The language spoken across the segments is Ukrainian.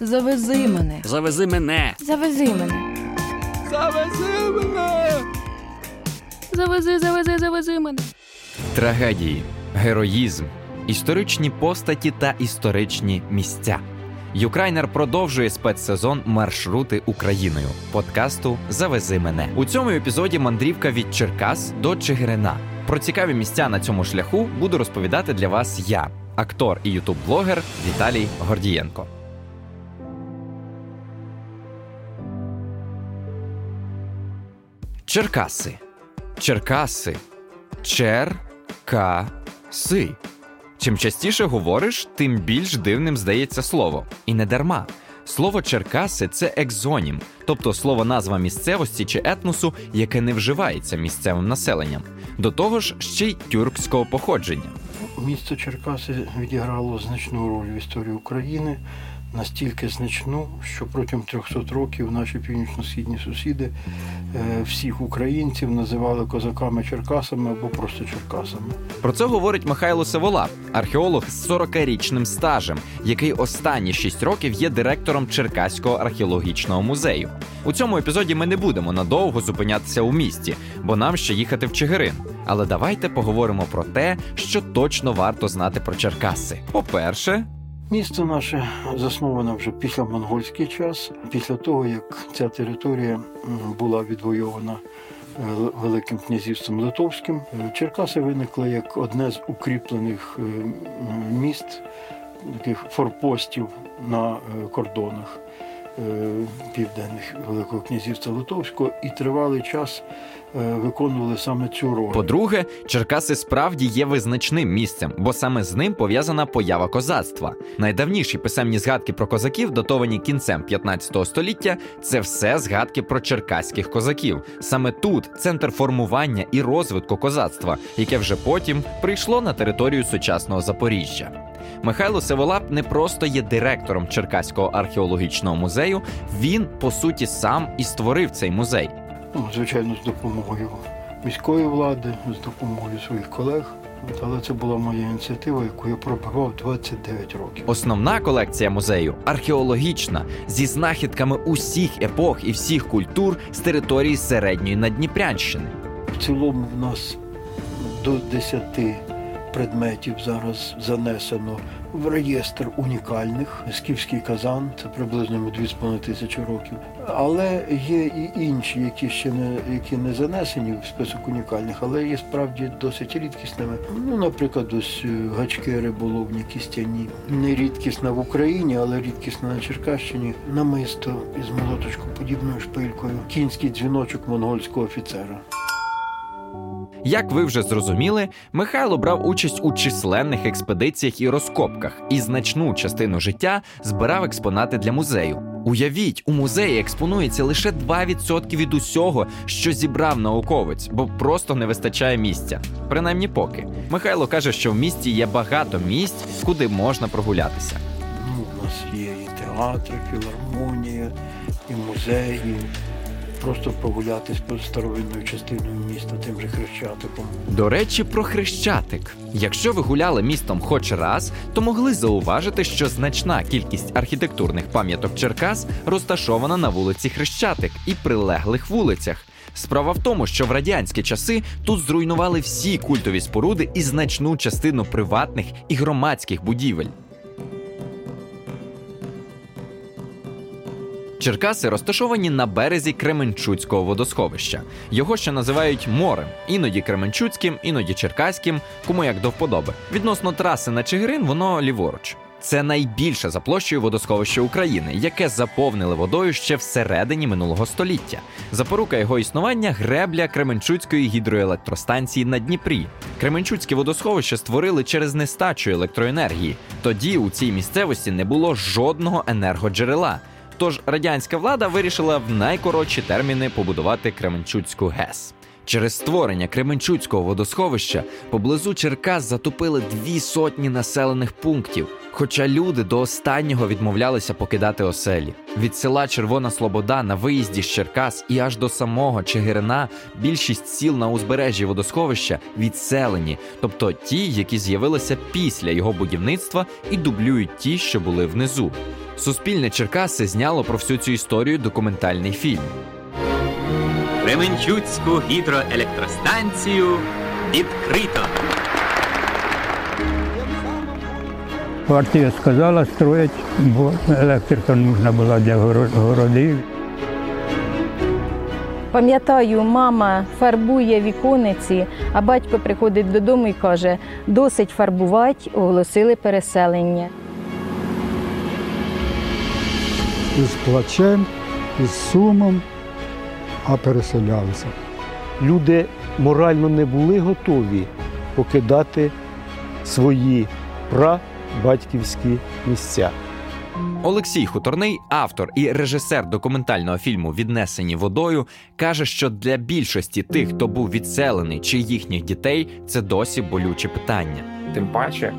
Завези мене. Завези мене. Завези мене. Завези мене. Завези, завези, завези мене. Трагедії, героїзм, історичні постаті та історичні місця. Юкрайнер продовжує спецсезон Маршрути Україною подкасту Завези мене у цьому епізоді. Мандрівка від Черкас до Чигирина. Про цікаві місця на цьому шляху буду розповідати для вас я, актор і ютуб-блогер Віталій Гордієнко. Черкаси. Черкаси. Чер-ка-си. Чим частіше говориш, тим більш дивним здається слово. І не дарма. Слово Черкаси це екзонім, тобто слово назва місцевості чи етносу, яке не вживається місцевим населенням. До того ж, ще й тюркського походження. Місто Черкаси відіграло значну роль в історії України, настільки значну, що протягом 300 років наші північно-східні сусіди е, всіх українців називали козаками Черкасами або просто Черкасами. Про це говорить Михайло Севолап, археолог з 40-річним стажем, який останні 6 років є директором Черкаського археологічного музею. У цьому епізоді ми не будемо надовго зупинятися у місті, бо нам ще їхати в Чигирин. Але давайте поговоримо про те, що точно варто знати про Черкаси. По-перше, Місто наше засноване вже після монгольський час, після того як ця територія була відвойована е, Великим князівством Литовським. Е, Черкаси виникли як одне з укріплених е, міст, таких форпостів на кордонах південних Великого князівства Литовського, і тривалий час е, виконували саме цю роль. По-друге, Черкаси справді є визначним місцем, бо саме з ним пов'язана поява козацтва. Найдавніші писемні згадки про козаків, датовані кінцем 15 століття, це все згадки про черкаських козаків. Саме тут центр формування і розвитку козацтва, яке вже потім прийшло на територію сучасного Запоріжжя. Михайло Севолап не просто є директором Черкаського археологічного музею, він по суті сам і створив цей музей. Ну, звичайно, з допомогою міської влади, з допомогою своїх колег. Але це була моя ініціатива, яку я пробивав 29 років. Основна колекція музею археологічна, зі знахідками усіх епох і всіх культур з території середньої Надніпрянщини. В цілому в нас до 10 предметів зараз занесено в реєстр унікальних. Скіфський казан це приблизно йому 2,5 тисячі років. Але є і інші, які ще не які не занесені в список унікальних, але є справді досить рідкісними. Ну, наприклад, ось е, гачки риболовні, кістяні. Не рідкісна в Україні, але рідкісна на Черкащині. Намисто із молоточкоподібною шпилькою. Кінський дзвіночок монгольського офіцера. Як ви вже зрозуміли, Михайло брав участь у численних експедиціях і розкопках і значну частину життя збирав експонати для музею. Уявіть, у музеї експонується лише 2% від усього, що зібрав науковець, бо просто не вистачає місця. Принаймні поки. Михайло каже, що в місті є багато місць, куди можна прогулятися. Ну, у нас є і театр, філармонія, і музеї. Просто прогулятись по старовинною частиною міста, тим же Хрещатиком. До речі, про хрещатик. Якщо ви гуляли містом хоч раз, то могли зауважити, що значна кількість архітектурних пам'яток Черкас розташована на вулиці Хрещатик і прилеглих вулицях. Справа в тому, що в радянські часи тут зруйнували всі культові споруди і значну частину приватних і громадських будівель. Черкаси розташовані на березі Кременчуцького водосховища. Його ще називають морем, іноді Кременчуцьким, іноді Черкаським, кому як до вподоби. Відносно траси на Чигирин, воно ліворуч. Це найбільше за площею водосховище України, яке заповнили водою ще всередині минулого століття. Запорука його існування гребля Кременчуцької гідроелектростанції на Дніпрі. Кременчуцьке водосховище створили через нестачу електроенергії. Тоді у цій місцевості не було жодного енергоджерела. Тож радянська влада вирішила в найкоротші терміни побудувати Кременчуцьку ГЕС. Через створення Кременчуцького водосховища поблизу Черкас затопили дві сотні населених пунктів. Хоча люди до останнього відмовлялися покидати оселі. Від села Червона Слобода на виїзді з Черкас і аж до самого Чигирина більшість сіл на узбережжі водосховища відселені, тобто ті, які з'явилися після його будівництва і дублюють ті, що були внизу. Суспільне Черкаси зняло про всю цю історію документальний фільм. Кременчуцьку гідроелектростанцію відкрито. Партія сказала строїть, бо електрика нужна була для горо- городів. Пам'ятаю, мама фарбує вікониці, а батько приходить додому і каже: досить фарбувати, оголосили переселення. із плачем, із сумом, а переселялися. люди морально не були готові покидати свої прабатьківські місця. Олексій Хуторний, автор і режисер документального фільму Віднесені водою, каже, що для більшості тих, хто був відселений чи їхніх дітей, це досі болюче питання. Тим паче,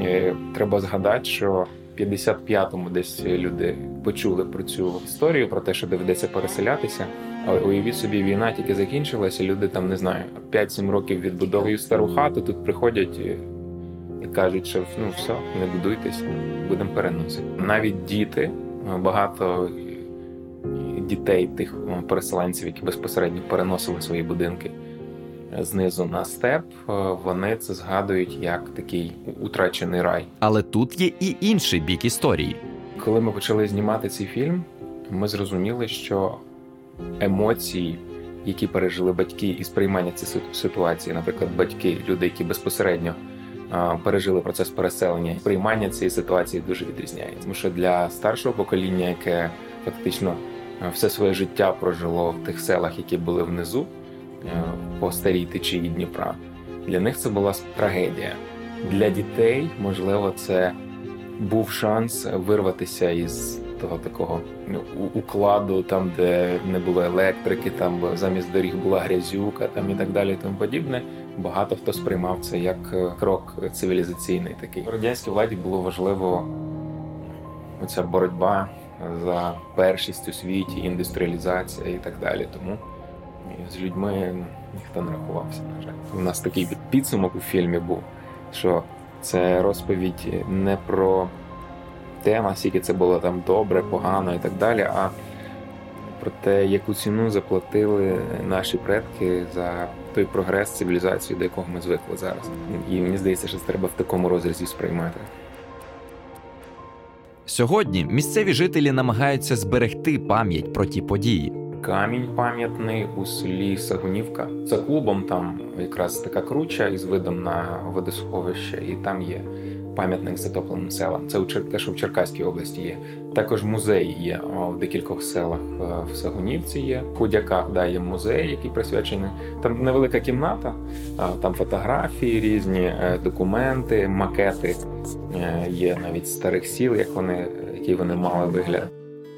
е, треба згадати, що в 55-му десь люди почули про цю історію, про те, що доведеться переселятися. Але уявіть собі, війна тільки закінчилася, люди там не знаю, 5-7 років відбудовують стару хату, тут приходять і, кажуть, що ну все, не будуйтесь, будемо переносити. Навіть діти, е, багато е, дітей тих е, переселенців, які безпосередньо переносили свої будинки знизу на степ, е, вони це згадують як такий утрачений рай. Але тут є і інший бік історії. Коли ми почали знімати цей фільм, ми зрозуміли, що емоції, які пережили батьки і сприймання цієї ситуації, наприклад, батьки, люди, які безпосередньо пережили процес переселення, сприймання цієї ситуації дуже відрізняється. Тому що для старшого покоління, яке фактично все своє життя прожило в тих селах, які були внизу е, по старій течії Дніпра, для них це була трагедія. Для дітей, можливо, це був шанс вирватися із того такого ну, укладу, там, де не було електрики, там замість доріг була грязюка, там і так далі, і тому подібне. Багато хто сприймав це як е, крок цивілізаційний такий. Радянській владі було важливо оця боротьба за першість у світі, індустріалізація і так далі. Тому з людьми ніхто не рахувався. На жаль, у нас такий підсумок у фільмі був, що це розповідь не про те, наскільки це було там добре, погано і так далі, а про те, яку ціну заплатили наші предки за той прогрес цивілізації, до якого ми звикли зараз. І мені здається, що це треба в такому розрізі сприймати. Сьогодні місцеві жителі намагаються зберегти пам'ять про ті події. Камінь пам'ятний у селі Сагунівка. За клубом там якраз така круча із видом на водосховище, і там є пам'ятник затопленим селам. Це у те, що в Черкаській області є. Також музей є в декількох селах е, в Сагунівці є. В Худяках да, є музей, який присвячений. Там невелика кімната, там фотографії різні, е, документи, макети. Е, Є навіть старих сіл, як вони, який вони мали вигляд.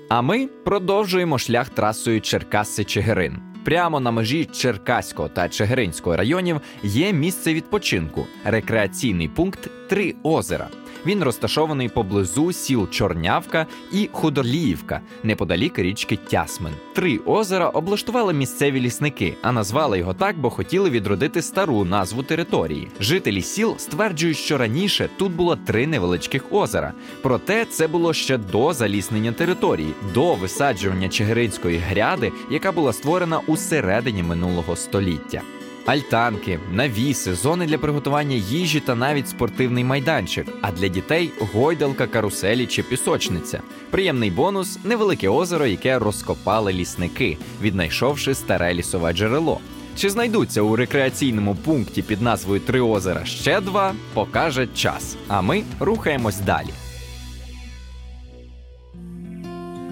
А ми продовжуємо шлях трасою Черкаси-Чигирин. Прямо на межі Черкаського та Чигиринського районів є місце відпочинку рекреаційний пункт Три озера. Він розташований поблизу сіл Чорнявка і Худорліївка, неподалік річки Тясмин. Три озера облаштували місцеві лісники, а назвали його так, бо хотіли відродити стару назву території. Жителі сіл стверджують, що раніше тут було три невеличких озера. Проте це було ще до заліснення території, до висаджування Чигиринської гряди, яка була створена у середині минулого століття. Альтанки, навіси, зони для приготування їжі та навіть спортивний майданчик. А для дітей гойдалка, каруселі чи пісочниця. Приємний бонус невелике озеро, яке розкопали лісники, віднайшовши старе лісове джерело. Чи знайдуться у рекреаційному пункті під назвою Три озера ще два, покаже час. А ми рухаємось далі.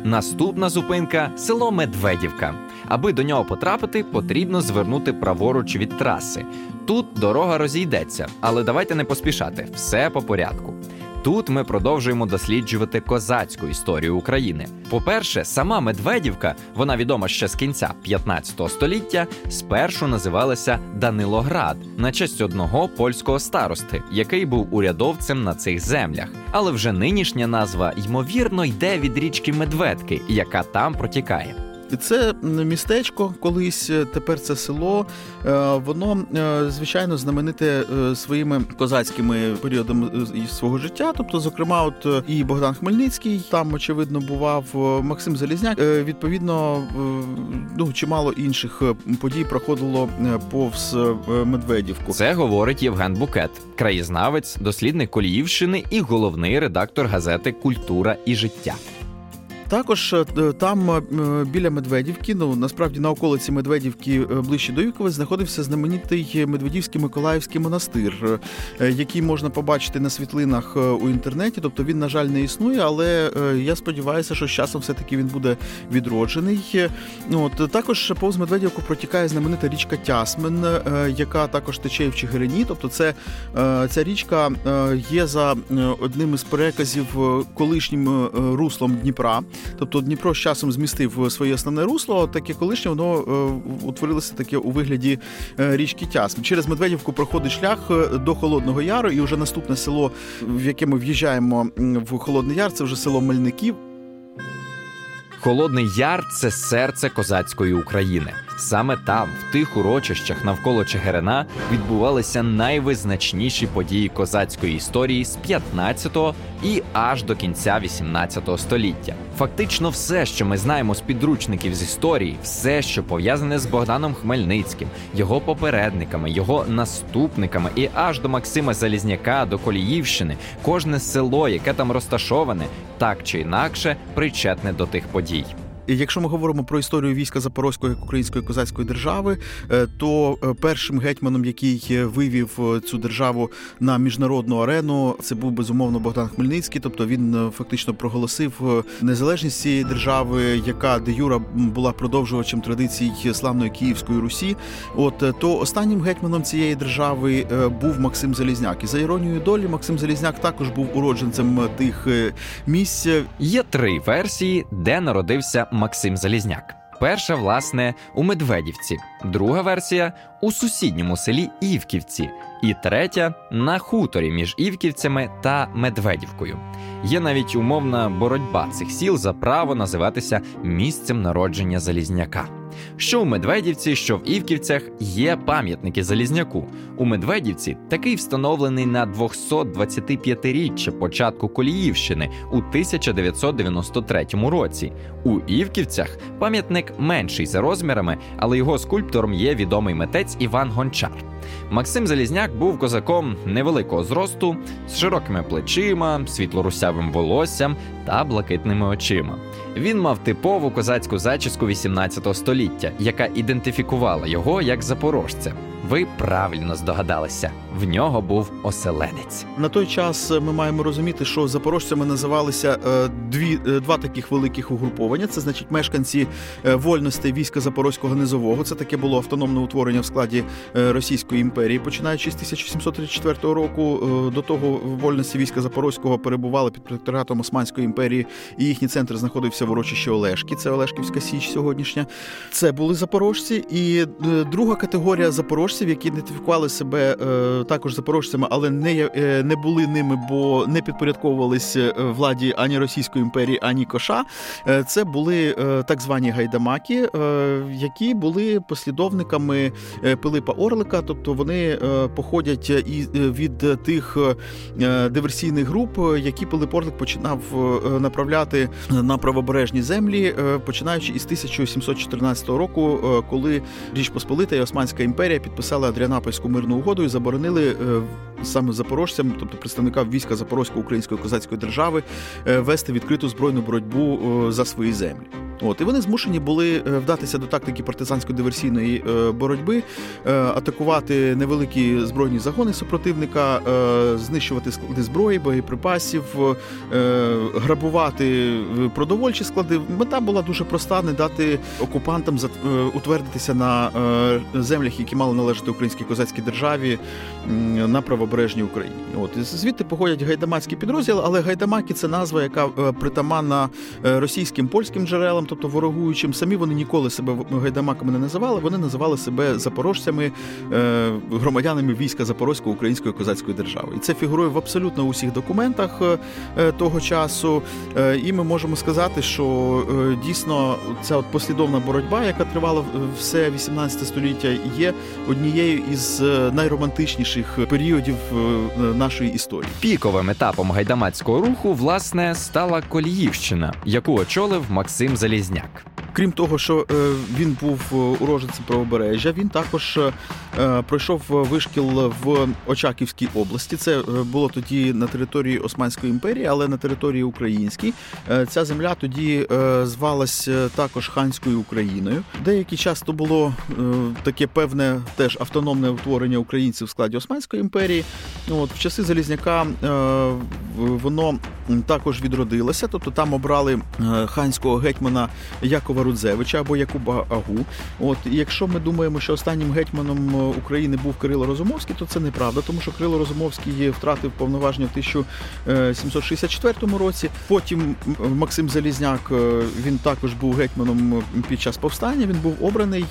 Наступна зупинка село Медведівка. Аби до нього потрапити, потрібно звернути праворуч від траси. Тут дорога розійдеться, але давайте не поспішати, все по порядку. Тут ми продовжуємо досліджувати козацьку історію України. По-перше, сама Медведівка, вона відома ще з кінця 15 століття, спершу називалася Данилоград на честь одного польського старости, який був урядовцем на цих землях. Але вже нинішня назва ймовірно йде від річки Медведки, яка там протікає. Це містечко колись, е, тепер це село. Е, Воно, е, звичайно, знамените своїми козацькими періодами свого життя. Тобто, зокрема, от і Богдан Хмельницький там, очевидно, бував Максим Залізняк. Відповідно, ну чимало інших подій проходило повз Медведівку. Це говорить Євген Букет, краєзнавець, дослідник Коліївщини і головний редактор газети Культура і життя. Також е, там е, біля Медведівки, ну насправді на околиці Медведівки е, ближче до Вікови, знаходився знаменитий Медведівський Миколаївський монастир, який можна побачити на світлинах у інтернеті. Тобто він, на жаль, не існує, але я сподіваюся, що з часом все-таки він буде відроджений. Е, От також повз Медведівку протікає знаменита річка Тясмен, яка також тече в Чигирині. Тобто, це ця річка є за одним із переказів колишнім руслом Дніпра. Тобто Дніпро з часом змістив своє основне русло, таке колишнє воно е, утворилося таке у вигляді е, річки Тясм. Через Медведівку проходить шлях е, до Холодного Яру, і вже наступне село, в яке ми в'їжджаємо в Холодний Яр, це вже село Мельників. Холодний Яр це серце козацької України. Саме там, в тих урочищах навколо Чигирина, відбувалися найвизначніші події козацької історії з 15-го і аж до кінця 18-го століття. Фактично, все, що ми знаємо з підручників з історії, все, що пов'язане з Богданом Хмельницьким, його попередниками, його наступниками, і аж до Максима Залізняка, до Коліївщини, кожне село, яке там розташоване, так чи інакше причетне до тих подій. Якщо ми говоримо про історію війська Запорозької як української козацької держави, е, то е, першим гетьманом, який е, вивів цю державу на міжнародну арену, це був безумовно Богдан Хмельницький. Тобто він фактично проголосив незалежність цієї держави, яка де юра була продовжувачем традицій славної Київської Русі. От то останнім гетьманом цієї держави був Максим Залізняк. І за іронією долі, Максим Залізняк також був уродженцем тих місць. Є три версії, де народився Максим Залізняк. Перша, власне, у Медведівці, друга версія у сусідньому селі Івківці, і третя на хуторі між Івківцями та Медведівкою. Є навіть умовна боротьба цих сіл за право називатися місцем народження Залізняка. Що у Медведівці, що в Івківцях є пам'ятники Залізняку. У Медведівці такий встановлений на 225-річчя початку Коліївщини у 1993 році. У Івківцях пам'ятник менший за розмірами, але його скульптором є відомий митець Іван Гончар. Максим Залізняк був козаком невеликого зросту, з широкими плечима, світлорусявим волоссям та блакитними очима. Він мав типову козацьку зачіску 18 століття, яка ідентифікувала його як запорожця. Ви правильно здогадалися, в нього був оселедець. На той час е, ми маємо розуміти, що запорожцями називалися е, дві е, два таких великих угруповання. Це значить мешканці вольностей війська Запорозького низового. Це таке було автономне утворення в складі Російської імперії, починаючи з 1734 року. До того вольності війська Запорозького перебували під протекторатом Османської імперії, і їхній центр знаходився в урочищі Олешки. Це Олешківська Січ сьогоднішня. Це були запорожці, і друга категорія запорожців, які ідентифікували себе також запорожцями, але не, е, не були ними, бо не підпорядковувались е, владі ані Російської імперії, ані Коша. Е, Це були так звані гайдамаки, які були послідовниками Пилипа Орлика, тобто вони походять і від тих диверсійних груп, які Пилип Орлик починав направляти на правобережні землі, починаючи із 1714 року, коли Річ Посполита і Османська імперія підписали Адріанапольську мирну угоду і заборонили е, саме запорожцям, тобто представникам війська Запорозької української козацької держави, е, вести відкриту збройну боротьбу е, за свої землі. От і вони змушені були вдатися до тактики партизансько-диверсійної е, боротьби, атакувати невеликі збройні загони супротивника, знищувати склади зброї, боєприпасів, грабувати продовольчі склади. Мета була дуже проста: не дати окупантам утвердитися на землях, які мали належати українській козацькій державі на правобережній Україні. От звідти походять гайдамацькі підрозділи, але гайдамаки це назва, яка е, притаманна е, російським польським джерелам. тобто ворогуючим. Самі вони ніколи себе гайдамаками не називали. Вони називали себе запорожцями, е, громадянами війська Запорозької української козацької держави. І це фігурує в абсолютно усіх документах того часу. І ми можемо сказати, що дійсно ця от послідовна боротьба, яка тривала все 18 століття, є однією із е, найромантичніших періодів е, нашої історії. Піковим етапом гайдамацького руху, власне, стала Коліївщина, яку очолив Максим Залізняк. Крім того, що е, він був е, уроженцем правобережжя, він також пройшов вишкіл в Очаківській області. Це було тоді на території Османської імперії, але на території українській. Ця земля тоді звалась також ханською Україною. Деякий час то було таке певне теж автономне утворення українців в складі Османської імперії. От в часи Залізняка е, воно також відродилося, тобто там обрали е, ханського гетьмана Якова Рудзевича або Якуба Агу. От якщо ми думаємо, що останнім гетьманом е, України був Кирило Розумовський, то це неправда, тому що Кирило Розумовський втратив повноваження в 1764 році. Потім Максим Залізняк він також був гетьманом під час повстання. Він був обраний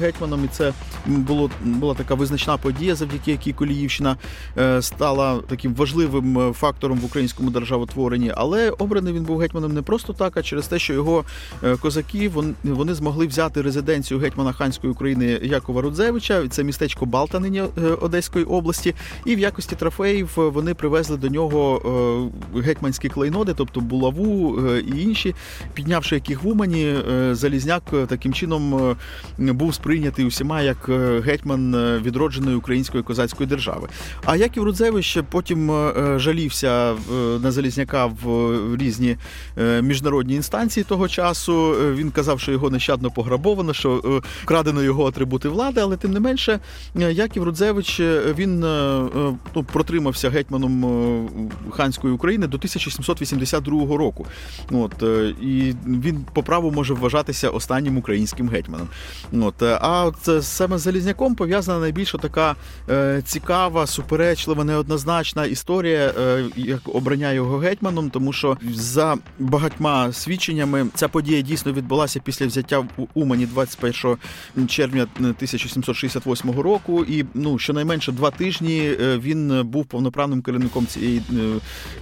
гетьманом, і це було була така визначна подія, завдяки якій Коліївщина е, стала таким важливим е, фактором в українському державотворенні. Але обраний він був гетьманом не просто так, а через те, що його е, козаки вони змогли взяти резиденцію гетьмана ханської України Якова Рудзевича. Це містечко Балта нині Одеської області. І в якості трофеїв вони привезли до нього гетьманські клейноди, тобто булаву і інші, піднявши яких в Умані, Залізняк таким чином був сприйнятий усіма як гетьман відродженої української козацької держави. А Яків Рудзевич потім е, жалівся е, на Залізняка в е, різні е, міжнародні інстанції того часу. Е, Він казав, що його нещадно пограбовано, що е, вкрадено його атрибути влади, але тим не менше, е, Яків Рудзевич е, він е, е, ну, протримався гетьманом е, ханської України до 1782 року. От, е, і він по праву може вважатися останнім українським гетьманом. От, е, а от е, саме з Залізняком пов'язана найбільше така е, цікава, суперечлива, неоднозначна історія, е, як обрання його гетьманом, тому що за багатьма свідченнями ця подія дійсно відбулася після взяття в Умані 21 червня 1768 року. І ну щонайменше два тижні е, він був повноправним керівником цієї е,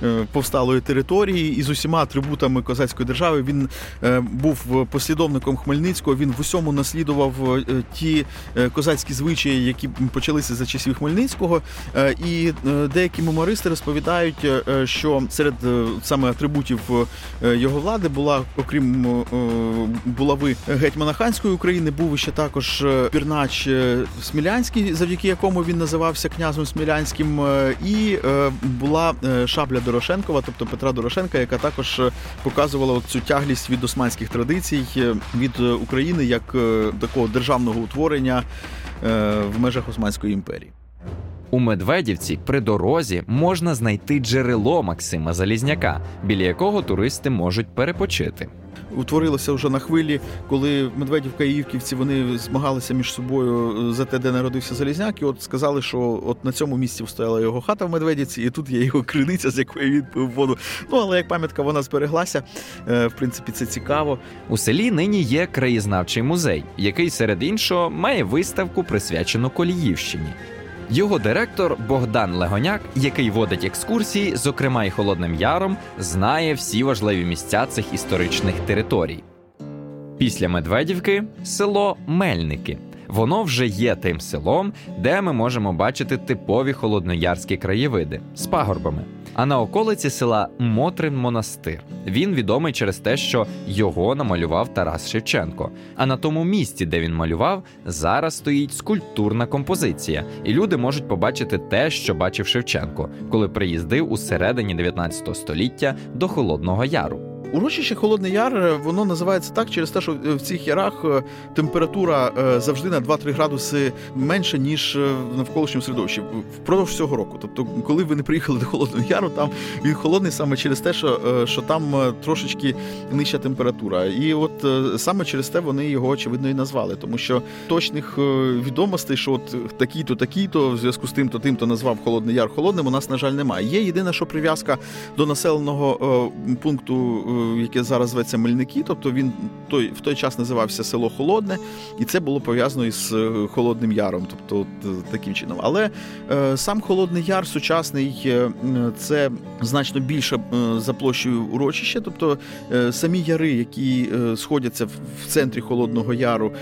е, повсталої території і з усіма атрибутами козацької держави він е, був послідовником Хмельницького. Він в усьому наслідував е, ті е, козацькі звичаї, які почалися за часів Хмельницького. Е, І е, деякі мемористи розповідають, е, що серед саме атрибутів його влади була, окрім булави гетьмана ханської України, був ще також пірнач Смілянський, завдяки якому він називався князем Смілянським, і була шабля Дорошенкова, тобто Петра Дорошенка, яка також показувала цю тяглість від османських традицій від України як такого державного утворення в межах Османської імперії. У Медведівці при дорозі можна знайти джерело Максима Залізняка, біля якого туристи можуть перепочити. утворилося вже на хвилі, коли Медведівка і Івківці вони змагалися між собою е, за те, де народився Залізняк, і от сказали, що от на цьому місці стояла його хата в Медведівці, і тут є його криниця, з якої він пив воду. Ну але як пам'ятка вона збереглася. Е, В принципі, це цікаво. У селі нині є краєзнавчий музей, який серед іншого має виставку, присвячену Коліївщині. Його директор Богдан Легоняк, який водить екскурсії, зокрема й Холодним Яром, знає всі важливі місця цих історичних територій. Після Медведівки село Мельники. Воно вже є тим селом, де ми можемо бачити типові холодноярські краєвиди з пагорбами. А на околиці села Мотрин монастир. Він відомий через те, що його намалював Тарас Шевченко. А на тому місці, де він малював, зараз стоїть скульптурна композиція, і люди можуть побачити те, що бачив Шевченко, коли приїздив у середині 19 століття до Холодного Яру. Урочище Холодний Яр е, воно називається так через те, що е, в цих ярах е, температура завжди на 2-3 градуси менше, ніж в навколишньому середовищі впродовж всього року. Тобто, коли ви не приїхали до Холодного Яру, там він холодний саме через те, що, що там трошечки нижча температура. І от саме через те вони його очевидно і назвали, тому що точних відомостей, що от такий-то, такий-то, в зв'язку з тим-то, тим-то назвав Холодний Яр холодним, у нас, на жаль, немає. Є єдине, що прив'язка до населеного пункту яке зараз зветься Мельники. Тобто він той в той час називався село Холодне, і це було пов'язано із е, Холодним Яром, тобто е, таким чином. Але е, сам Холодний Яр сучасний це значно більше за площею урочище. Тобто самі яри, які сходяться в, центрі Холодного Яру,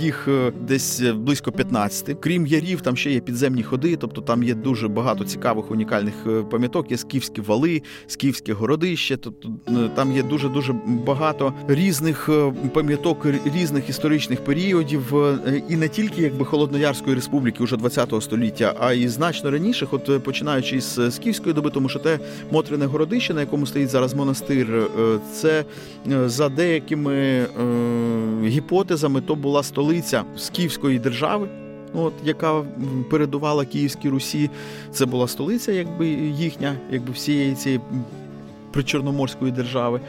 їх десь близько 15. Крім ярів, там ще є підземні ходи, тобто там є дуже багато цікавих унікальних пам'яток. Є скіфські вали, скіфське городище. Тобто там є дуже дуже багато різних е, пам'яток різних історичних періодів, е, і не тільки якби Холодноярської республіки уже 20 століття, а й значно раніших, от е, починаючи з скіфської доби, тому що те Мотрине городище, на якому стоїть зараз монастир, це за деякими гіпотезами, то була столиця Скіфської держави. От, яка передувала Київській Русі, це була столиця, якби їхня, якби всієї цієї причорноморської держави.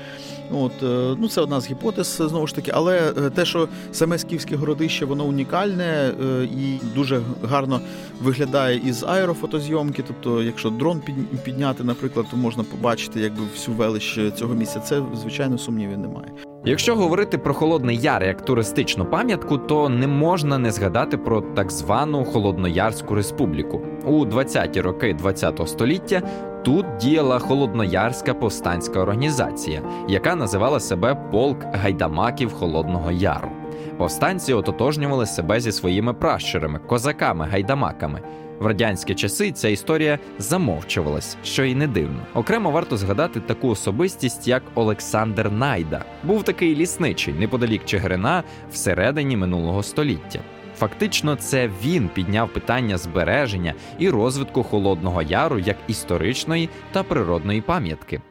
От, е, ну, це одна з гіпотез, знову ж таки, але е, те, що саме Скіфське городище, воно унікальне е, і дуже гарно виглядає із аерофотозйомки. Тобто, якщо дрон підняти, наприклад, то можна побачити якби всю велич цього місця. Це, звичайно, сумнівів немає. Якщо говорити про Холодний Яр як туристичну пам'ятку, то не можна не згадати про так звану Холодноярську республіку. У 20-ті роки ХХ століття тут діяла Холодноярська повстанська організація, яка називала себе Полк гайдамаків Холодного Яру. Повстанці ототожнювали себе зі своїми пращурами, козаками-гайдамаками. В радянські часи ця історія замовчувалась, що й не дивно. Окремо варто згадати таку особистість, як Олександр Найда. Був такий лісничий неподалік Чигирина всередині минулого століття. Фактично, це він підняв питання збереження і розвитку Холодного Яру як історичної та природної пам'ятки.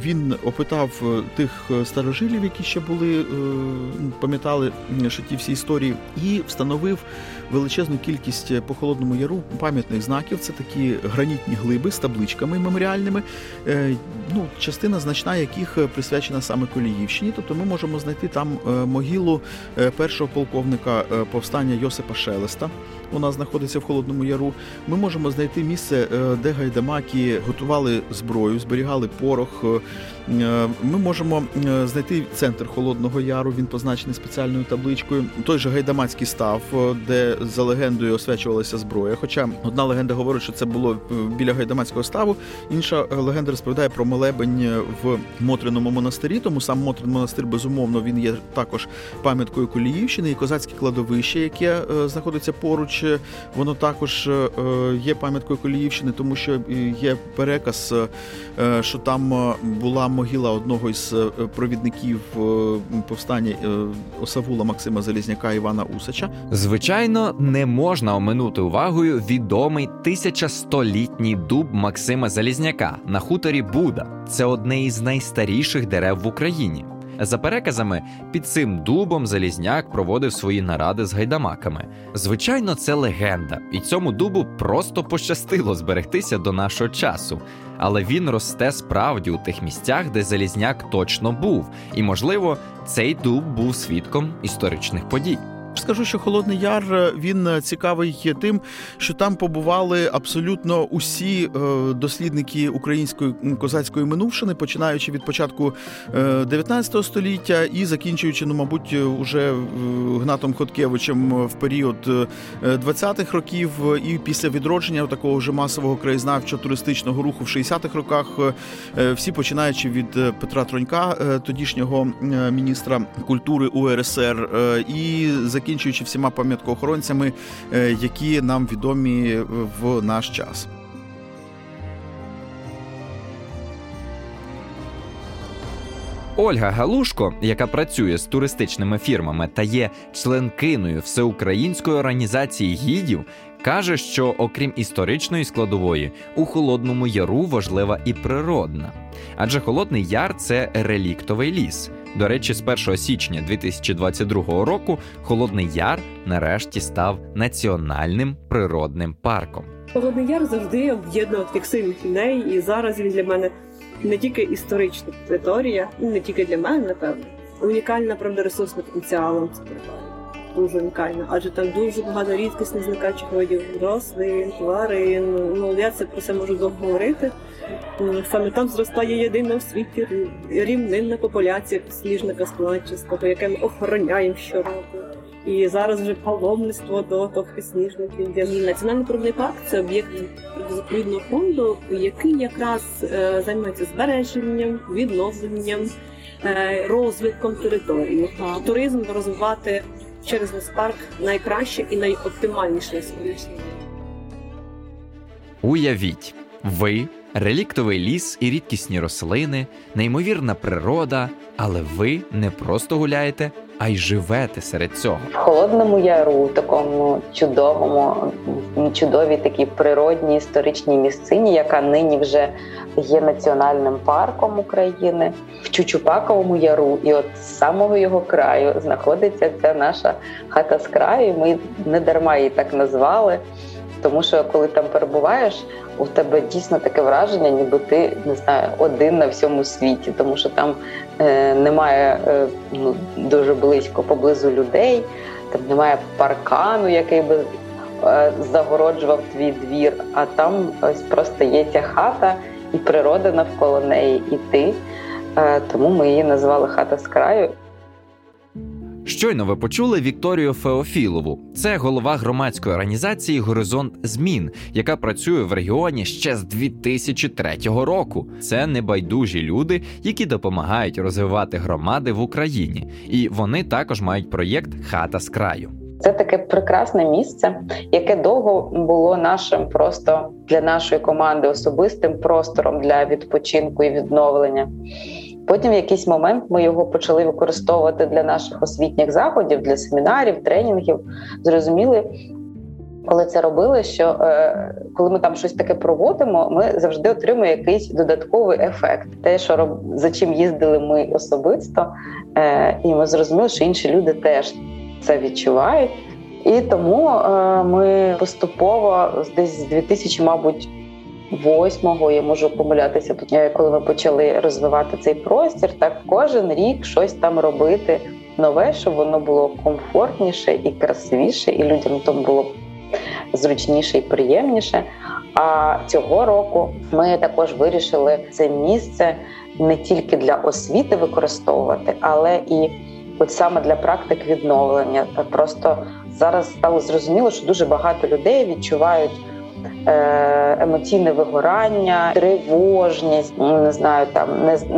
Він опитав е, тих е, старожилів, які ще були, е, пам'ятали що ті всі історії, і встановив величезну кількість е, по холодному яру пам'ятних знаків. Це такі гранітні глиби з табличками меморіальними. Е, Ну, частина значна яких е, присвячена саме Коліївщині. Тобто ми можемо знайти там могилу першого полковника повстання Йосипа Шелеста. Вона знаходиться в Холодному Яру. Ми можемо знайти місце, е, де гайдамаки готували зброю, зберігали порох. Е, Ми можемо е, знайти центр Холодного Яру. Він позначений спеціальною табличкою. Той же гайдамацький став, де за легендою освячувалася зброя. Хоча одна легенда говорить, що це було біля гайдамацького ставу, інша легенда розповідає про молебень в Мотриному монастирі. Тому сам Мотрин монастир, безумовно, він є також пам'яткою Коліївщини і козацьке кладовище, яке знаходиться поруч. Е, Воно також е, є пам'яткою Коліївщини, тому що е, є переказ, е, що там е, була могила одного із е, провідників е, повстання е, Осавула Максима Залізняка Івана Усача. Звичайно, не можна оминути увагою відомий 1100-літній дуб Максима Залізняка на хуторі Буда. Це одне із найстаріших дерев в Україні. За переказами, під цим дубом Залізняк проводив свої наради з гайдамаками. Звичайно, це легенда, і цьому дубу просто пощастило зберегтися до нашого часу. Але він росте справді у тих місцях, де Залізняк точно був, і, можливо, цей дуб був свідком історичних подій. Скажу, що Холодний Яр е, він е, цікавий тим, що там побували абсолютно усі е, дослідники української козацької минувшини, починаючи від початку е, 19 століття і закінчуючи, ну, мабуть, уже Гнатом Хоткевичем в період е, 20-х років і після відродження такого вже масового краєзнавчо-туристичного руху в 60-х роках. Всі починаючи від Петра Тронька, тодішнього міністра культури УРСР, і закінчуючи всіма пам'яткоохоронцями, е, які нам відомі е, в наш час. Ольга Галушко, яка працює з туристичними фірмами та є членкиною всеукраїнської організації гідів, каже, що окрім історичної складової, у Холодному Яру важлива і природна. Адже Холодний Яр це реліктовий ліс. До речі, з 1 січня 2022 року Холодний Яр нарешті став національним природним парком. Холодний Яр завжди об'єднував тих сильних людей, і зараз він для мене не тільки історична територія, не тільки для мене, напевно, унікальна правдоресурсна потенціалом. Це територія. Дуже унікальна, адже там дуже багато рідкісних зникаючих видів рослин, тварин. Ну я це про це можу довго говорити. Саме там зростає єдина в світі рівнинна популяція сніжника склончистого, яке ми охороняємо щороку. І зараз вже паломництво до тих підсніжників. Національний природний парк це об'єкт заповідного фонду, який якраз е, займається збереженням, відновленням, е, розвитком території. Туризм розвивати через парк найкраще і найоптимальніше сьогодні. Уявіть, ви реліктовий ліс і рідкісні рослини, неймовірна природа, але ви не просто гуляєте, а й живете серед цього. В холодному яру, такому чудовому, чудовій такій природній історичній місцині, яка нині вже є національним парком України, в Чучупаковому яру, і от з самого його краю знаходиться ця наша хата з краю. Ми не дарма її так назвали. Тому що коли там перебуваєш, у тебе дійсно таке враження, ніби ти не знаю, один на всьому світі, тому що там е, немає е, ну, дуже близько поблизу людей, там немає паркану, який би загороджував твій двір. А там ось просто є ця хата і природа навколо неї, і ти. Е, тому ми її назвали хата з краю. Щойно ви почули Вікторію Феофілову. Це голова громадської організації Горизонт Змін, яка працює в регіоні ще з 2003 року. Це небайдужі люди, які допомагають розвивати громади в Україні, і вони також мають проєкт Хата з краю. Це таке прекрасне місце, яке довго було нашим просто для нашої команди особистим простором для відпочинку і відновлення. Потім в якийсь момент ми його почали використовувати для наших освітніх заходів, для семінарів, тренінгів. Зрозуміли, коли це робили, що е, коли ми там щось таке проводимо, ми завжди отримуємо якийсь додатковий ефект. Те, що роб... за чим їздили ми особисто, е, і ми зрозуміли, що інші люди теж це відчувають. І тому е, ми поступово десь з 2000, мабуть восьмого, я можу помилятися тут, е, коли ми почали розвивати цей простір, так кожен рік щось там робити нове, щоб воно було комфортніше і красивіше, і людям там було зручніше і приємніше. А цього року ми також вирішили це місце не тільки для освіти використовувати, але і от саме для практик відновлення. Просто зараз стало зрозуміло, що дуже багато людей відчувають. Е, емоційне вигорання, тривожність, ну, не знаю, там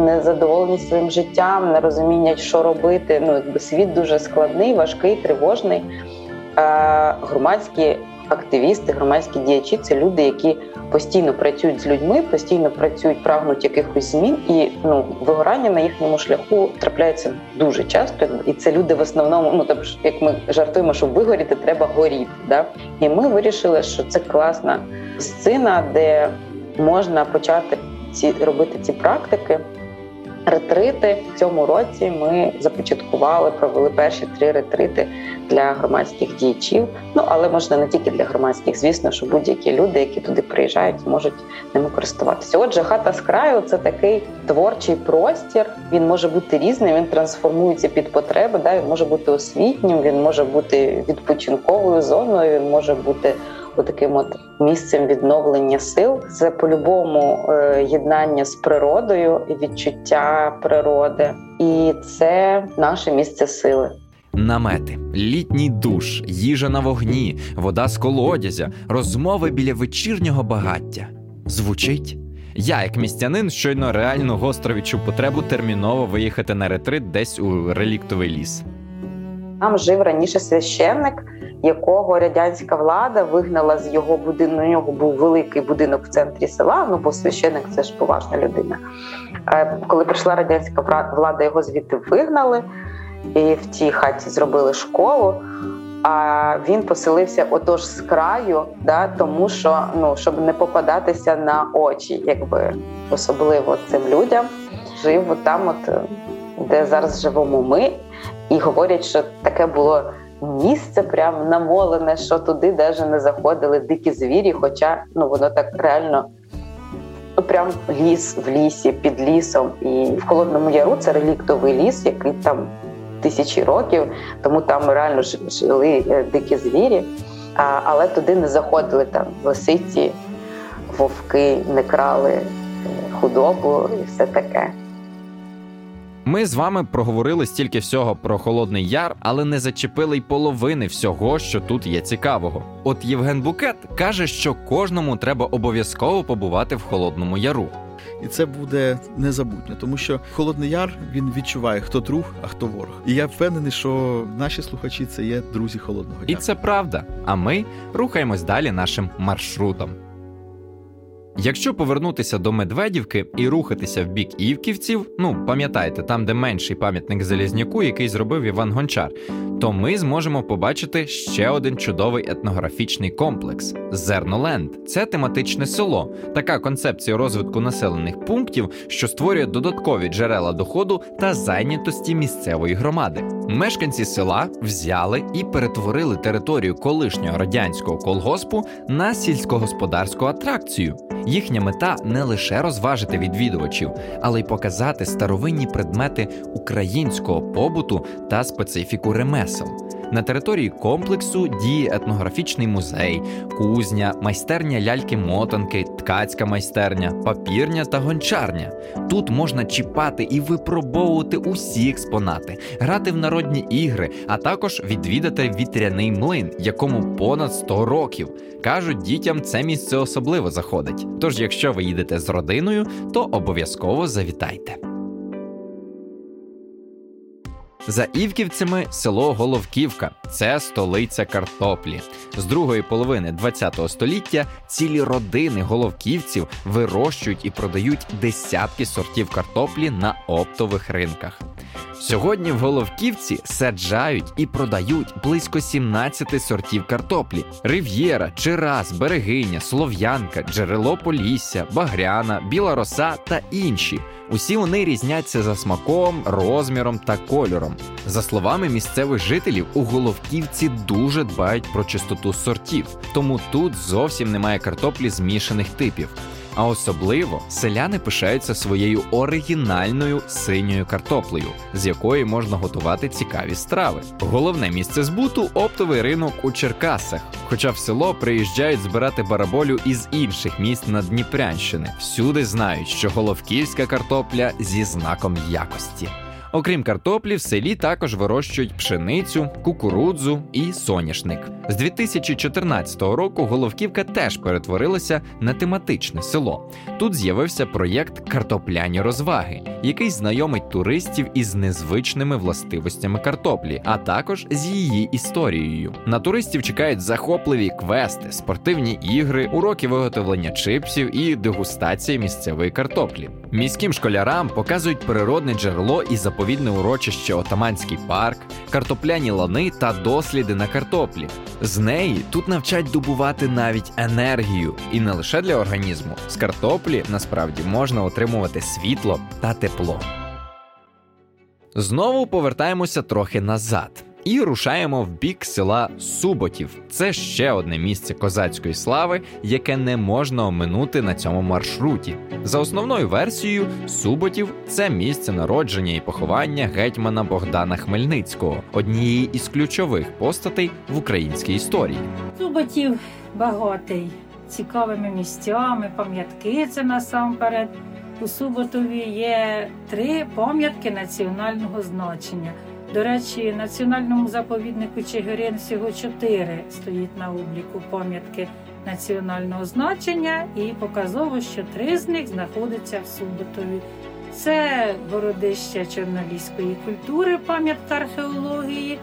незадоволеність своїм життям, нерозуміння, що робити. Ну якби світ дуже складний, важкий, тривожний. Е, громадські активісти, громадські діячі це люди, які постійно працюють з людьми, постійно працюють, прагнуть якихось змін, і ну вигорання на їхньому шляху трапляється дуже часто. І це люди в основному, ну тобто, як ми жартуємо, що вигоріти треба горіти. Да? І ми вирішили, що це класна сцена, де можна почати ці робити ці практики. Ретрити в цьому році ми започаткували, провели перші три ретрити для громадських діячів. Ну але можна не тільки для громадських, звісно, що будь-які люди, які туди приїжджають, можуть ними користуватися. Отже, хата з краю це такий творчий простір. Він може бути різним, він трансформується під потреби. Да? Він може бути освітнім, він може бути відпочинковою зоною, він може бути таким от місцем відновлення сил. Це по-любому е, єднання з природою і відчуття природи, і це наше місце сили. Намети, літній душ, їжа на вогні, вода з колодязя, розмови біля вечірнього багаття. Звучить. Я, як містянин, щойно реально гостро відчув потребу терміново виїхати на ретрит десь у реліктовий ліс. Там жив раніше священник, якого радянська влада вигнала з його будинку. У нього був великий будинок в центрі села. Ну бо священник це ж поважна людина. Е, коли прийшла радянська влада, його звідти вигнали, і в тій хаті зробили школу. А він поселився отож з краю, да, тому що ну щоб не попадатися на очі, якби особливо цим людям, жив там, от де зараз живемо ми, і говорять, що таке було місце прям намолене, що туди навіть не заходили дикі звірі, хоча ну воно так реально. Прям ліс в лісі, під лісом, і в Холодному Яру це реліктовий ліс, який там тисячі років, тому там реально жили е, дикі звірі, але туди не заходили там лисиці, вовки, не крали е, худобу і все таке. Ми з вами проговорили стільки всього про Холодний Яр, але не зачепили й половини всього, що тут є цікавого. От Євген Букет каже, що кожному треба обов'язково побувати в Холодному Яру. І це буде незабутньо, тому що Холодний Яр він відчуває, хто друг, а хто ворог. І я впевнений, що наші слухачі це є друзі Холодного Яру. І це правда. А ми рухаємось далі нашим маршрутом. Якщо повернутися до Медведівки і рухатися в бік Івківців, ну пам'ятаєте, там, де менший пам'ятник Залізняку, який зробив Іван Гончар, то ми зможемо побачити ще один чудовий етнографічний комплекс Зерноленд. Це тематичне село, така концепція розвитку населених пунктів, що створює додаткові джерела доходу та зайнятості місцевої громади. Мешканці села взяли і перетворили територію колишнього радянського колгоспу на сільськогосподарську атракцію. Їхня мета не лише розважити відвідувачів, але й показати старовинні предмети українського побуту та специфіку ремесел. На території комплексу діє етнографічний музей, кузня, майстерня ляльки-мотанки, ткацька майстерня, папірня та гончарня. Тут можна чіпати і випробовувати усі експонати, грати в народні ігри, а також відвідати вітряний млин, якому понад 100 років. Кажуть, дітям це місце особливо заходить. Тож, якщо ви їдете з родиною, то обов'язково завітайте. За Івківцями село Головківка це столиця картоплі. З другої половини ХХ століття цілі родини головківців вирощують і продають десятки сортів картоплі на оптових ринках. Сьогодні в Головківці саджають і продають близько 17 сортів картоплі: рив'єра, чирас, берегиня, слов'янка, джерело Полісся, багряна, біла роса та інші. Усі вони різняться за смаком, розміром та кольором. За словами місцевих жителів, у Головківці дуже дбають про чистоту сортів, тому тут зовсім немає картоплі змішаних типів. А особливо селяни пишаються своєю оригінальною синьою картоплею, з якої можна готувати цікаві страви. Головне місце збуту оптовий ринок у Черкасах. Хоча в село приїжджають збирати бараболю із інших міст на Дніпрянщини. Всюди знають, що головківська картопля зі знаком якості. Окрім картоплі, в селі також вирощують пшеницю, кукурудзу і соняшник. З 2014 року Головківка теж перетворилася на тематичне село. Тут з'явився проєкт Картопляні розваги, який знайомить туристів із незвичними властивостями картоплі, а також з її історією. На туристів чекають захопливі квести, спортивні ігри, уроки виготовлення чипсів і дегустація місцевої картоплі. Міським школярам показують природне джерело і заповідне урочище Отаманський парк, картопляні лани та досліди на картоплі. З неї тут навчать добувати навіть енергію, і не лише для організму. З картоплі насправді можна отримувати світло та тепло. Знову повертаємося трохи назад. І рушаємо в бік села Суботів. Це ще одне місце козацької слави, яке не можна оминути на цьому маршруті. За основною версією, Суботів це місце народження і поховання гетьмана Богдана Хмельницького, однієї із ключових постатей в українській історії. Суботів багатий цікавими місцями, пам'ятки це насамперед. У Суботові є три пам'ятки національного значення. До речі, національному заповіднику Чигирин всього чотири стоїть на обліку пам'ятки національного значення, і показово, що три з них знаходяться в Суботові. Це городище чорноліської культури, пам'ятка археології,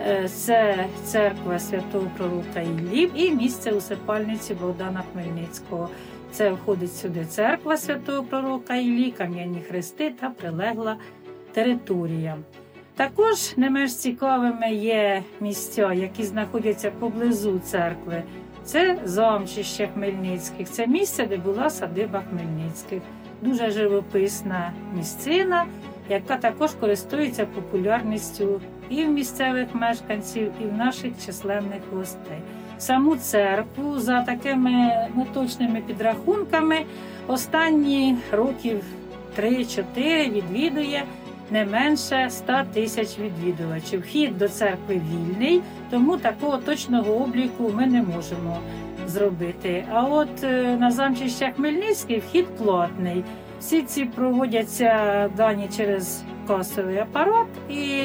е, це церква святого пророка Іллі і місце усипальниці Богдана Хмельницького. Це входить сюди церква святого пророка Іллі, кам'яні хрести та прилегла територія. Також не менш цікавими є місця, які знаходяться поблизу церкви. Це замчище Хмельницьких, це місце, де була садиба Хмельницьких. Дуже живописна місцина, яка також користується популярністю і в місцевих мешканців, і в наших численних гостей. Саму церкву за такими неточними підрахунками останні років 3-4 відвідує не менше 100 тисяч відвідувачів. Вхід до церкви вільний, тому такого точного обліку ми не можемо зробити. А от е, на замчище Хмельницький вхід платний. Всі ці проводяться дані через касовий апарат, і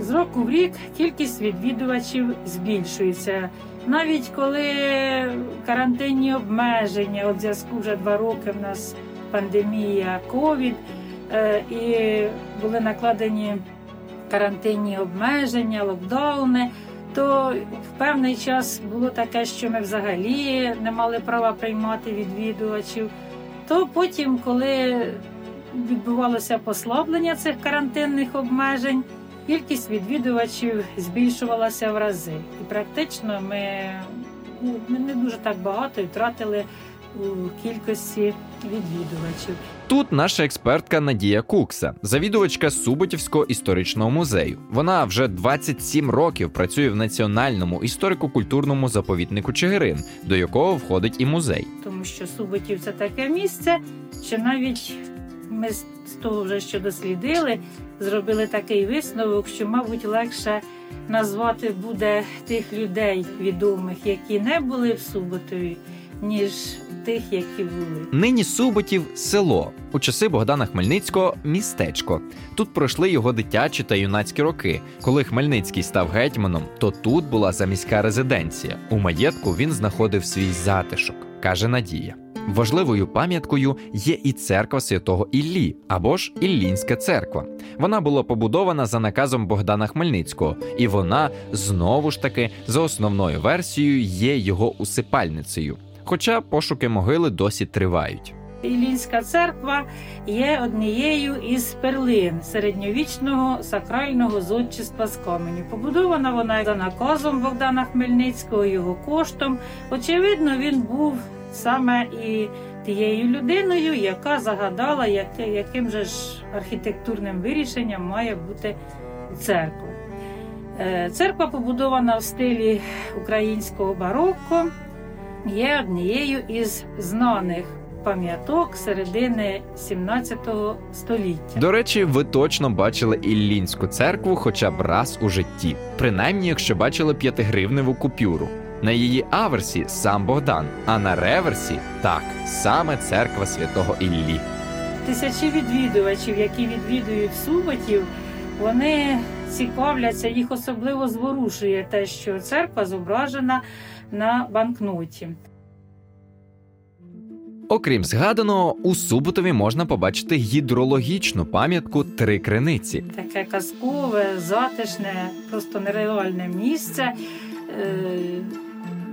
з року в рік кількість відвідувачів збільшується. Навіть коли карантинні обмеження, от зв'язку вже два роки в нас пандемія ковід, і були накладені карантинні обмеження, локдауни. То в певний час було таке, що ми взагалі не мали права приймати відвідувачів. То потім, коли відбувалося послаблення цих карантинних обмежень, кількість відвідувачів збільшувалася в рази. І практично ми, ну, ми не дуже так багато і втратили у кількості відвідувачів. Тут наша експертка Надія Кукса, завідувачка Суботівського історичного музею. Вона вже 27 років працює в національному історико-культурному заповіднику Чигирин, до якого входить і музей. тому що Суботів це таке місце, що навіть ми з того вже що дослідили, зробили такий висновок, що, мабуть, легше назвати буде тих людей відомих, які не були в Суботові, ніж тих, які були. Нині Суботів село. У часи Богдана Хмельницького містечко. Тут пройшли його дитячі та юнацькі роки. Коли Хмельницький став гетьманом, то тут була заміська резиденція. У маєтку він знаходив свій затишок, каже Надія. Важливою пам'яткою є і церква святого Іллі або ж Іллінська церква. Вона була побудована за наказом Богдана Хмельницького, і вона знову ж таки за основною версією є його усипальницею. Хоча пошуки могили досі тривають. Іллінська церква є однією із перлин середньовічного сакрального зодчества з каменю. Побудована вона за наказом Богдана Хмельницького, його коштом. Очевидно, він був саме і тією людиною, яка загадала, яким же ж архітектурним вирішенням має бути церква. Е, Церква побудована в стилі українського барокко, є однією із знаних пам'яток середини 17 століття. До речі, ви точно бачили Іллінську церкву хоча б раз у житті, принаймні, якщо бачили п'ятигривневу купюру. На її аверсі сам Богдан, а на реверсі так, саме церква святого Іллі. Тисячі відвідувачів, які відвідують Суботів, вони цікавляться, їх особливо зворушує те, що церква зображена на банкноті. Окрім згаданого, у Суботові можна побачити гідрологічну пам'ятку Три криниці. Таке казкове, затишне, просто нереальне місце. Е,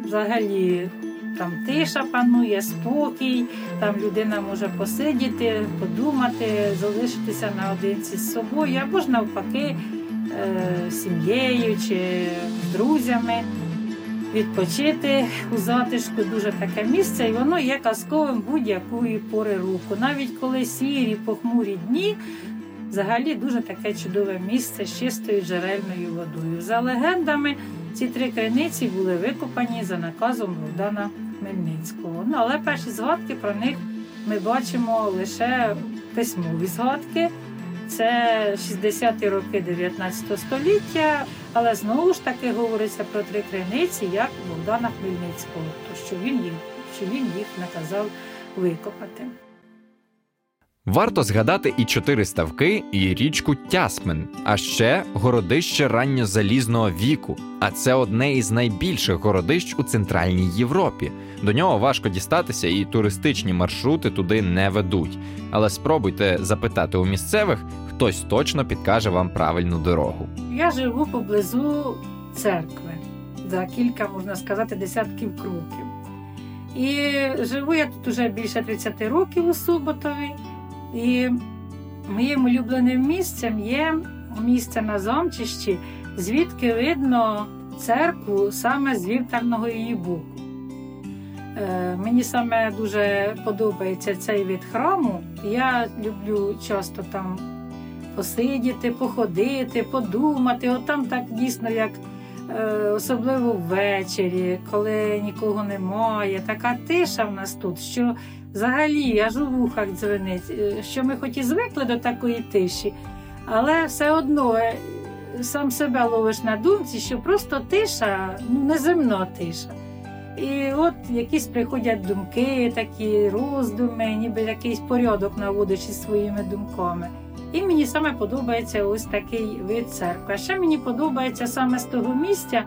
Взагалі там тиша панує, спокій, там людина може посидіти, подумати, залишитися наодинці з собою, або ж навпаки е, сім'єю чи друзями. Відпочити у затишку дуже таке місце, і воно є казковим будь-якої пори року. Навіть коли сірі, похмурі дні, взагалі дуже таке чудове місце з чистою джерельною водою. За легендами, ці три криниці були викопані за наказом Богдана Хмельницького. Ну, але перші згадки про них ми бачимо лише письмові згадки. Це 60-ті роки 19 століття, але знову ж таки говориться про три криниці, як Богдана Хмельницького, то що він їх, що він їх наказав викопати. Варто згадати і чотири ставки, і річку Тясмен, а ще городище ранньозалізного віку. А це одне із найбільших городищ у Центральній Європі. До нього важко дістатися, і туристичні маршрути туди не ведуть. Але спробуйте запитати у місцевих, хтось точно підкаже вам правильну дорогу. Я живу поблизу церкви за кілька, можна сказати, десятків кроків. І живу я тут уже більше 30 років у Суботові. І моїм улюбленим місцем є місце на замчищі, звідки видно церкву саме з вівтарного її боку. Е, Мені саме дуже подобається цей вид храму. Я люблю часто там посидіти, походити, подумати. От там так дійсно, як е, особливо ввечері, коли нікого немає. Така тиша в нас тут, що взагалі аж у вухах дзвенить, е, що ми хоч і звикли до такої тиші, Але все одно е, сам себе ловиш на думці, що просто тиша, ну неземна тиша. І от якісь приходять думки, такі роздуми, ніби якийсь порядок наводячи своїми думками. І мені саме подобається ось такий вид церкви. А ще мені подобається саме з того місця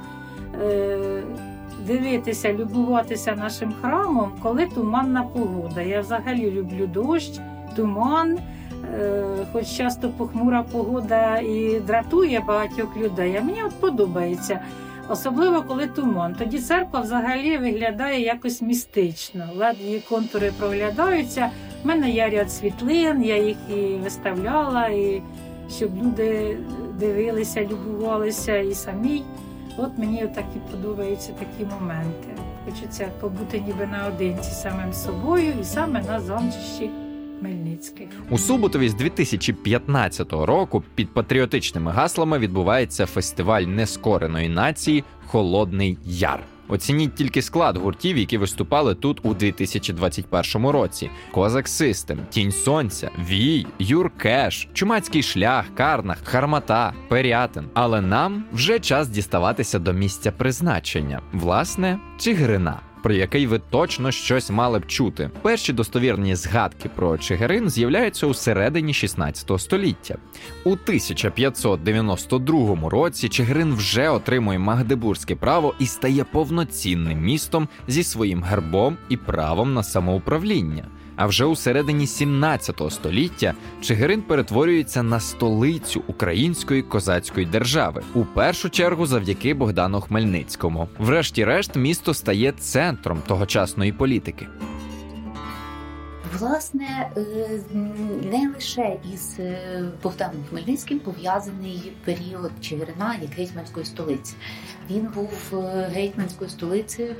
е, дивитися, любуватися нашим храмом, коли туманна погода. Я взагалі люблю дощ, туман. Е, хоч часто похмура погода і дратує багатьох людей, а мені от подобається. Особливо коли туман. Тоді церква взагалі виглядає якось містично. Лед її контури проглядаються. У мене є ряд світлин, я їх і виставляла, і щоб люди дивилися, любувалися і самі. От мені такі подобаються такі моменти. Хочеться побути ніби наодинці самим собою і саме на замчищі Хмельницький. У Суботові з 2015 року під патріотичними гаслами відбувається фестиваль нескореної нації Холодний Яр. Оцініть тільки склад гуртів, які виступали тут у 2021 році: Козак Систем, Тінь Сонця, Вій, Юркеш, Чумацький шлях, Карнах, Хармата, Перятин. Але нам вже час діставатися до місця призначення, власне, Чигирина. Про який ви точно щось мали б чути. Перші достовірні згадки про Чигирин з'являються у середині 16 століття. У 1592 році Чигирин вже отримує магдебурзьке право і стає повноцінним містом зі своїм гербом і правом на самоуправління. А вже у середині 17 століття Чигирин перетворюється на столицю української козацької держави, у першу чергу завдяки Богдану Хмельницькому. Врешті-решт, місто стає центром тогочасної політики. Власне, е, не лише із е, Богданом Хмельницьким пов'язаний період Чигирина як гетьманської столиці. Він був е, гетьманською столицею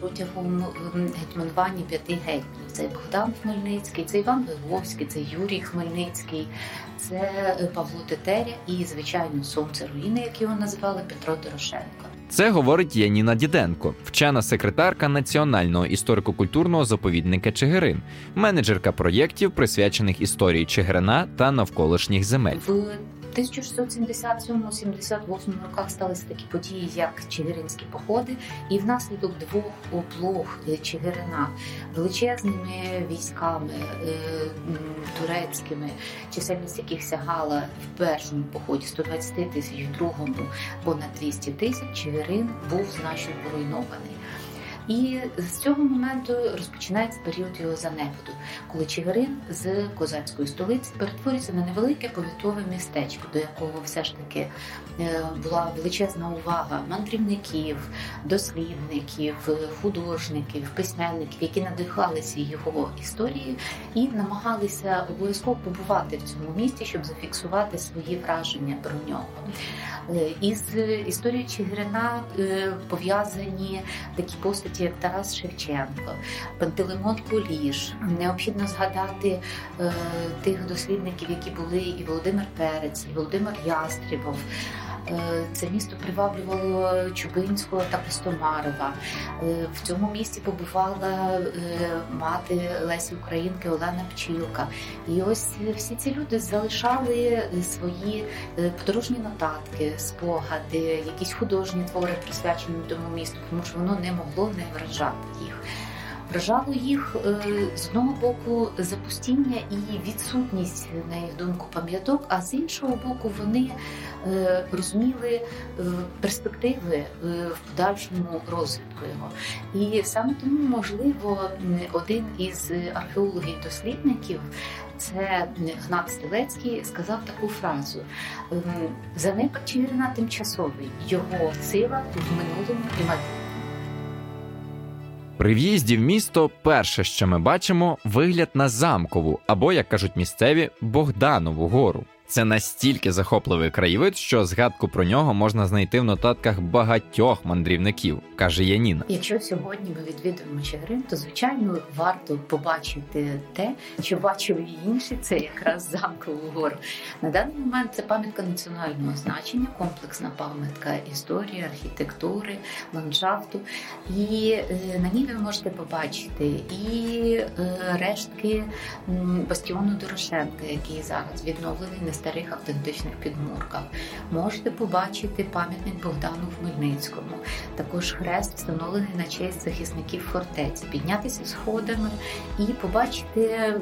протягом гетьманування п'яти гетьманів. Це Богдан Хмельницький, це Іван Виговський, це Юрій Хмельницький, це Павло Тетеря і, звичайно, сонце руїни, як його називали Петро Дорошенко. Це говорить Яніна Діденко, вчена секретарка Національного історико-культурного заповідника Чигирин, менеджерка проєктів, присвячених історії Чигирина та навколишніх земель. В 1677-78 роках сталися такі події, як Чигиринські походи, і внаслідок двох облог Чигирина величезними військами е, турецькими, чисельність яких сягала в першому поході 120 тисяч, в другому понад 200 тисяч. Чигирин був значно поруйнований. І з цього моменту розпочинається період його занепаду, коли Чигирин з козацької столиці перетворюється на невелике повітове містечко, до якого все ж таки е, була величезна увага мандрівників, дослідників, художників, письменників, які надихалися його історією і намагалися обов'язково побувати в цьому місті, щоб зафіксувати свої враження про нього. Е, із історією Чигирина е, пов'язані такі як Тарас Шевченко, Пантелеймон Куліш. Необхідно згадати е, тих дослідників, які були і Володимир Перець, і Володимир Ястрібов. Е, це місто приваблювало Чубинського та Костомарова. Е, в цьому місті побувала е, мати Лесі Українки Олена Пчілка. І ось всі ці люди залишали свої подорожні нотатки, спогади, якісь художні твори присвячені тому місту, тому що воно не могло не вражати їх. Вражало їх з одного боку запустіння і відсутність на їх думку пам'яток, а з іншого боку, вони розуміли е, перспективи е, в подальшому розвитку його. І саме тому, можливо, один із археологів-дослідників. Це Гнат Стелецький сказав таку фразу: занепад Чигирина тимчасовий, його сила в минулому і майбутньому. При в'їзді в місто перше, що ми бачимо, вигляд на замкову або, як кажуть місцеві, Богданову гору. Це настільки захопливий краєвид, що згадку про нього можна знайти в нотатках багатьох мандрівників, каже Яніна. Якщо сьогодні ми відвідуємо Чигирин, то звичайно варто побачити те, що бачили і інші. Це якраз замкову гору. На даний момент це пам'ятка національного значення, комплексна пам'ятка історії, архітектури, ландшафту. І е, на ній ви можете побачити і е, рештки бастіону Дорошенка, який зараз відновлений старих автентичних підмурках. Можете побачити пам'ятник Богдану Хмельницькому, також хрест, встановлений на честь захисників фортеці, піднятися сходами і побачити е,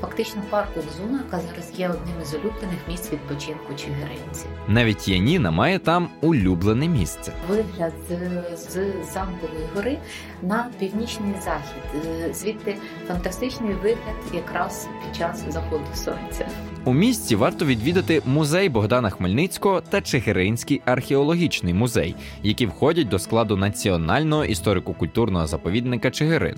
фактично паркову зону, яка зараз є одним із улюблених місць відпочинку Чигиринці. Навіть Яніна має там улюблене місце. Вигляд з, з замкової гори на північний захід. Е, Звідти фантастичний вигляд якраз під час заходу сонця. У місті варто відвідати музей Богдана Хмельницького та Чигиринський археологічний музей, які входять до складу національного історико-культурного заповідника Чигирин.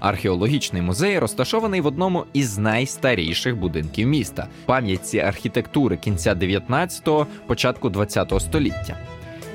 Археологічний музей розташований в одному із найстаріших будинків міста, пам'ятці архітектури кінця 19-го, початку 20-го століття.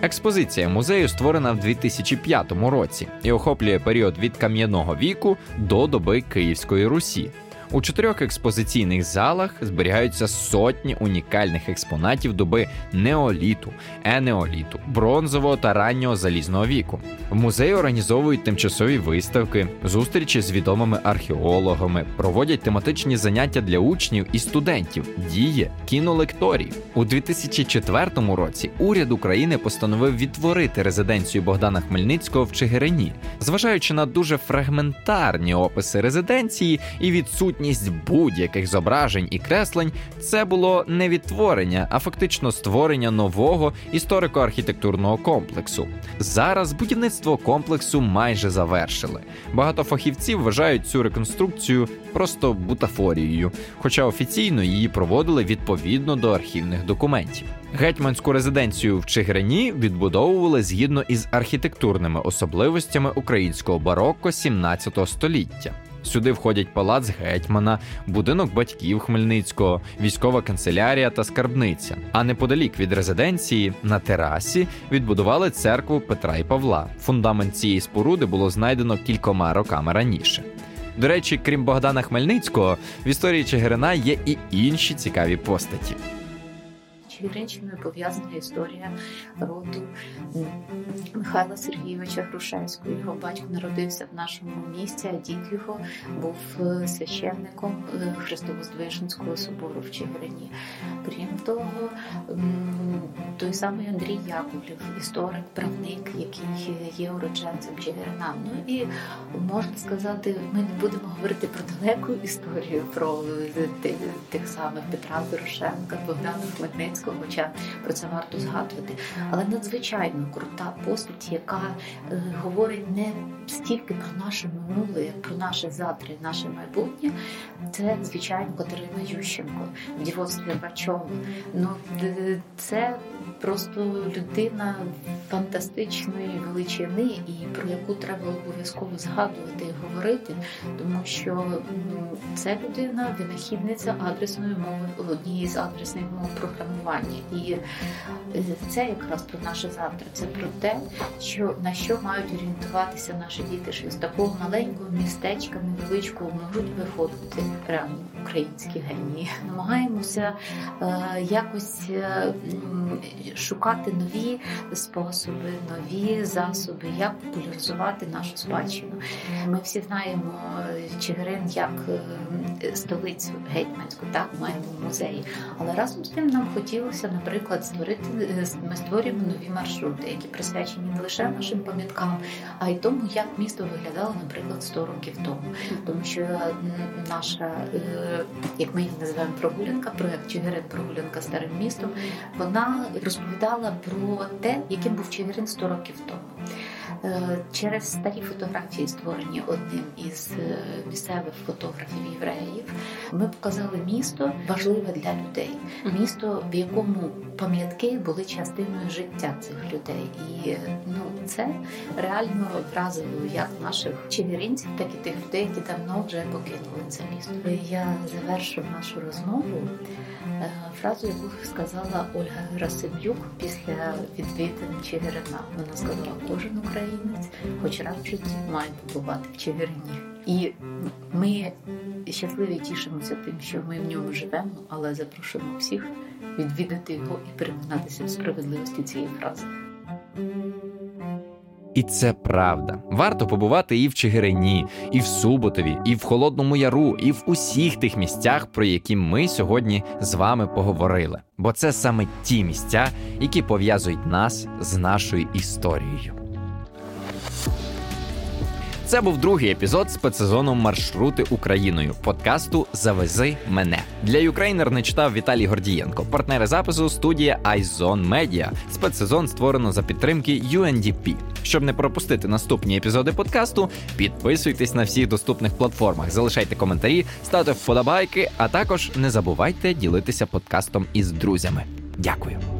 Експозиція музею створена в 2005 році і охоплює період від кам'яного віку до доби Київської Русі. У чотирьох експозиційних залах зберігаються сотні унікальних експонатів доби неоліту, енеоліту, бронзового та раннього залізного віку. В музеї організовують тимчасові виставки, зустрічі з відомими археологами, проводять тематичні заняття для учнів і студентів, діє кінолекторій. У 2004 році уряд України постановив відтворити резиденцію Богдана Хмельницького в Чигирині, зважаючи на дуже фрагментарні описи резиденції і відсутність будь-яких зображень і креслень, це було не відтворення, а фактично створення нового історико-архітектурного комплексу. Зараз будівництво комплексу майже завершили. Багато фахівців вважають цю реконструкцію просто бутафорією, хоча офіційно її проводили відповідно до архівних документів. Гетьманську резиденцію в Чигирині відбудовували згідно із архітектурними особливостями українського барокко 17 століття. Сюди входять палац гетьмана, будинок батьків Хмельницького, військова канцелярія та скарбниця. А неподалік від резиденції на терасі відбудували церкву Петра і Павла. Фундамент цієї споруди було знайдено кількома роками раніше. До речі, крім Богдана Хмельницького, в історії Чигирина є і інші цікаві постаті. Чигиринщиною пов'язана історія роду Михайла Сергійовича Грушевського. Його батько народився в нашому місті, а дід його був е, священником е, Христово-Здвиженського собору в Чигирині. Крім того, той самий Андрій Яковлів, історик, правник, який є уродженцем Чигирина. Ну і можна сказати, ми не будемо говорити про далеку історію, про тих, тих самих Петра Порошенка, Богдана Хмельницького, хоча про це варто згадувати. Але надзвичайно крута постать, яка е, говорить не стільки про наше минуле, як про наше завтра, і наше майбутнє. Це звичайно Катерина Ющенко дівоцтві Бачова. Ну це просто людина фантастичної величини, і про яку треба обов'язково згадувати і говорити, тому що це людина винахідниця адресної мови, однієї з адресних мов програмування. І це якраз про наше завтра. Це про те, що на що мають орієнтуватися наші діти, що з такого маленького містечка невеличкого можуть виходити реально українські генії. Намагаємося е, якось е, шукати нові способи, нові засоби, як популяризувати нашу спадщину. Ми всі знаємо Чигирин як е, столицю гетьманську, так маємо музеї. Але разом з тим нам хотілося, наприклад, створити ми створюємо нові маршрути, які присвячені не лише нашим пам'яткам, а й тому, як місто виглядало, наприклад, 100 років тому. Тому що наша, як ми її називаємо прогулянка, проект Чигирин прогулянка старим містом, вона розповідала про те, яким був Чигирин 100 років тому. Через старі фотографії, створені одним із місцевих фотографів євреїв, ми показали місто важливе для людей, місто, в якому пам'ятки були частиною життя цих людей, і ну це реально вразило як наших чигиринців, так і тих людей, які давно вже покинули це місто. Я завершу нашу розмову фразу, яку сказала Ольга Герасим'юк після відвідин Чигирина. Вона сказала, кожен українець, хоч раз в житті, має побувати в Чигирині. І ми щасливі тішимося тим, що ми в ньому живемо, але запрошуємо всіх відвідати його і переконатися в справедливості цієї фрази. І це правда. Варто побувати і в Чигирині, і в Суботові, і в Холодному Яру, і в усіх тих місцях, про які ми сьогодні з вами поговорили. Бо це саме ті місця, які пов'язують нас з нашою історією. Це був другий епізод спецсезону Маршрути Україною подкасту Завези мене для Юкрейнер не читав Віталій Гордієнко. Партнери запису студія iZone Media. Спецсезон створено за підтримки UNDP. Щоб не пропустити наступні епізоди подкасту, підписуйтесь на всіх доступних платформах, залишайте коментарі, ставте вподобайки, а також не забувайте ділитися подкастом із друзями. Дякую.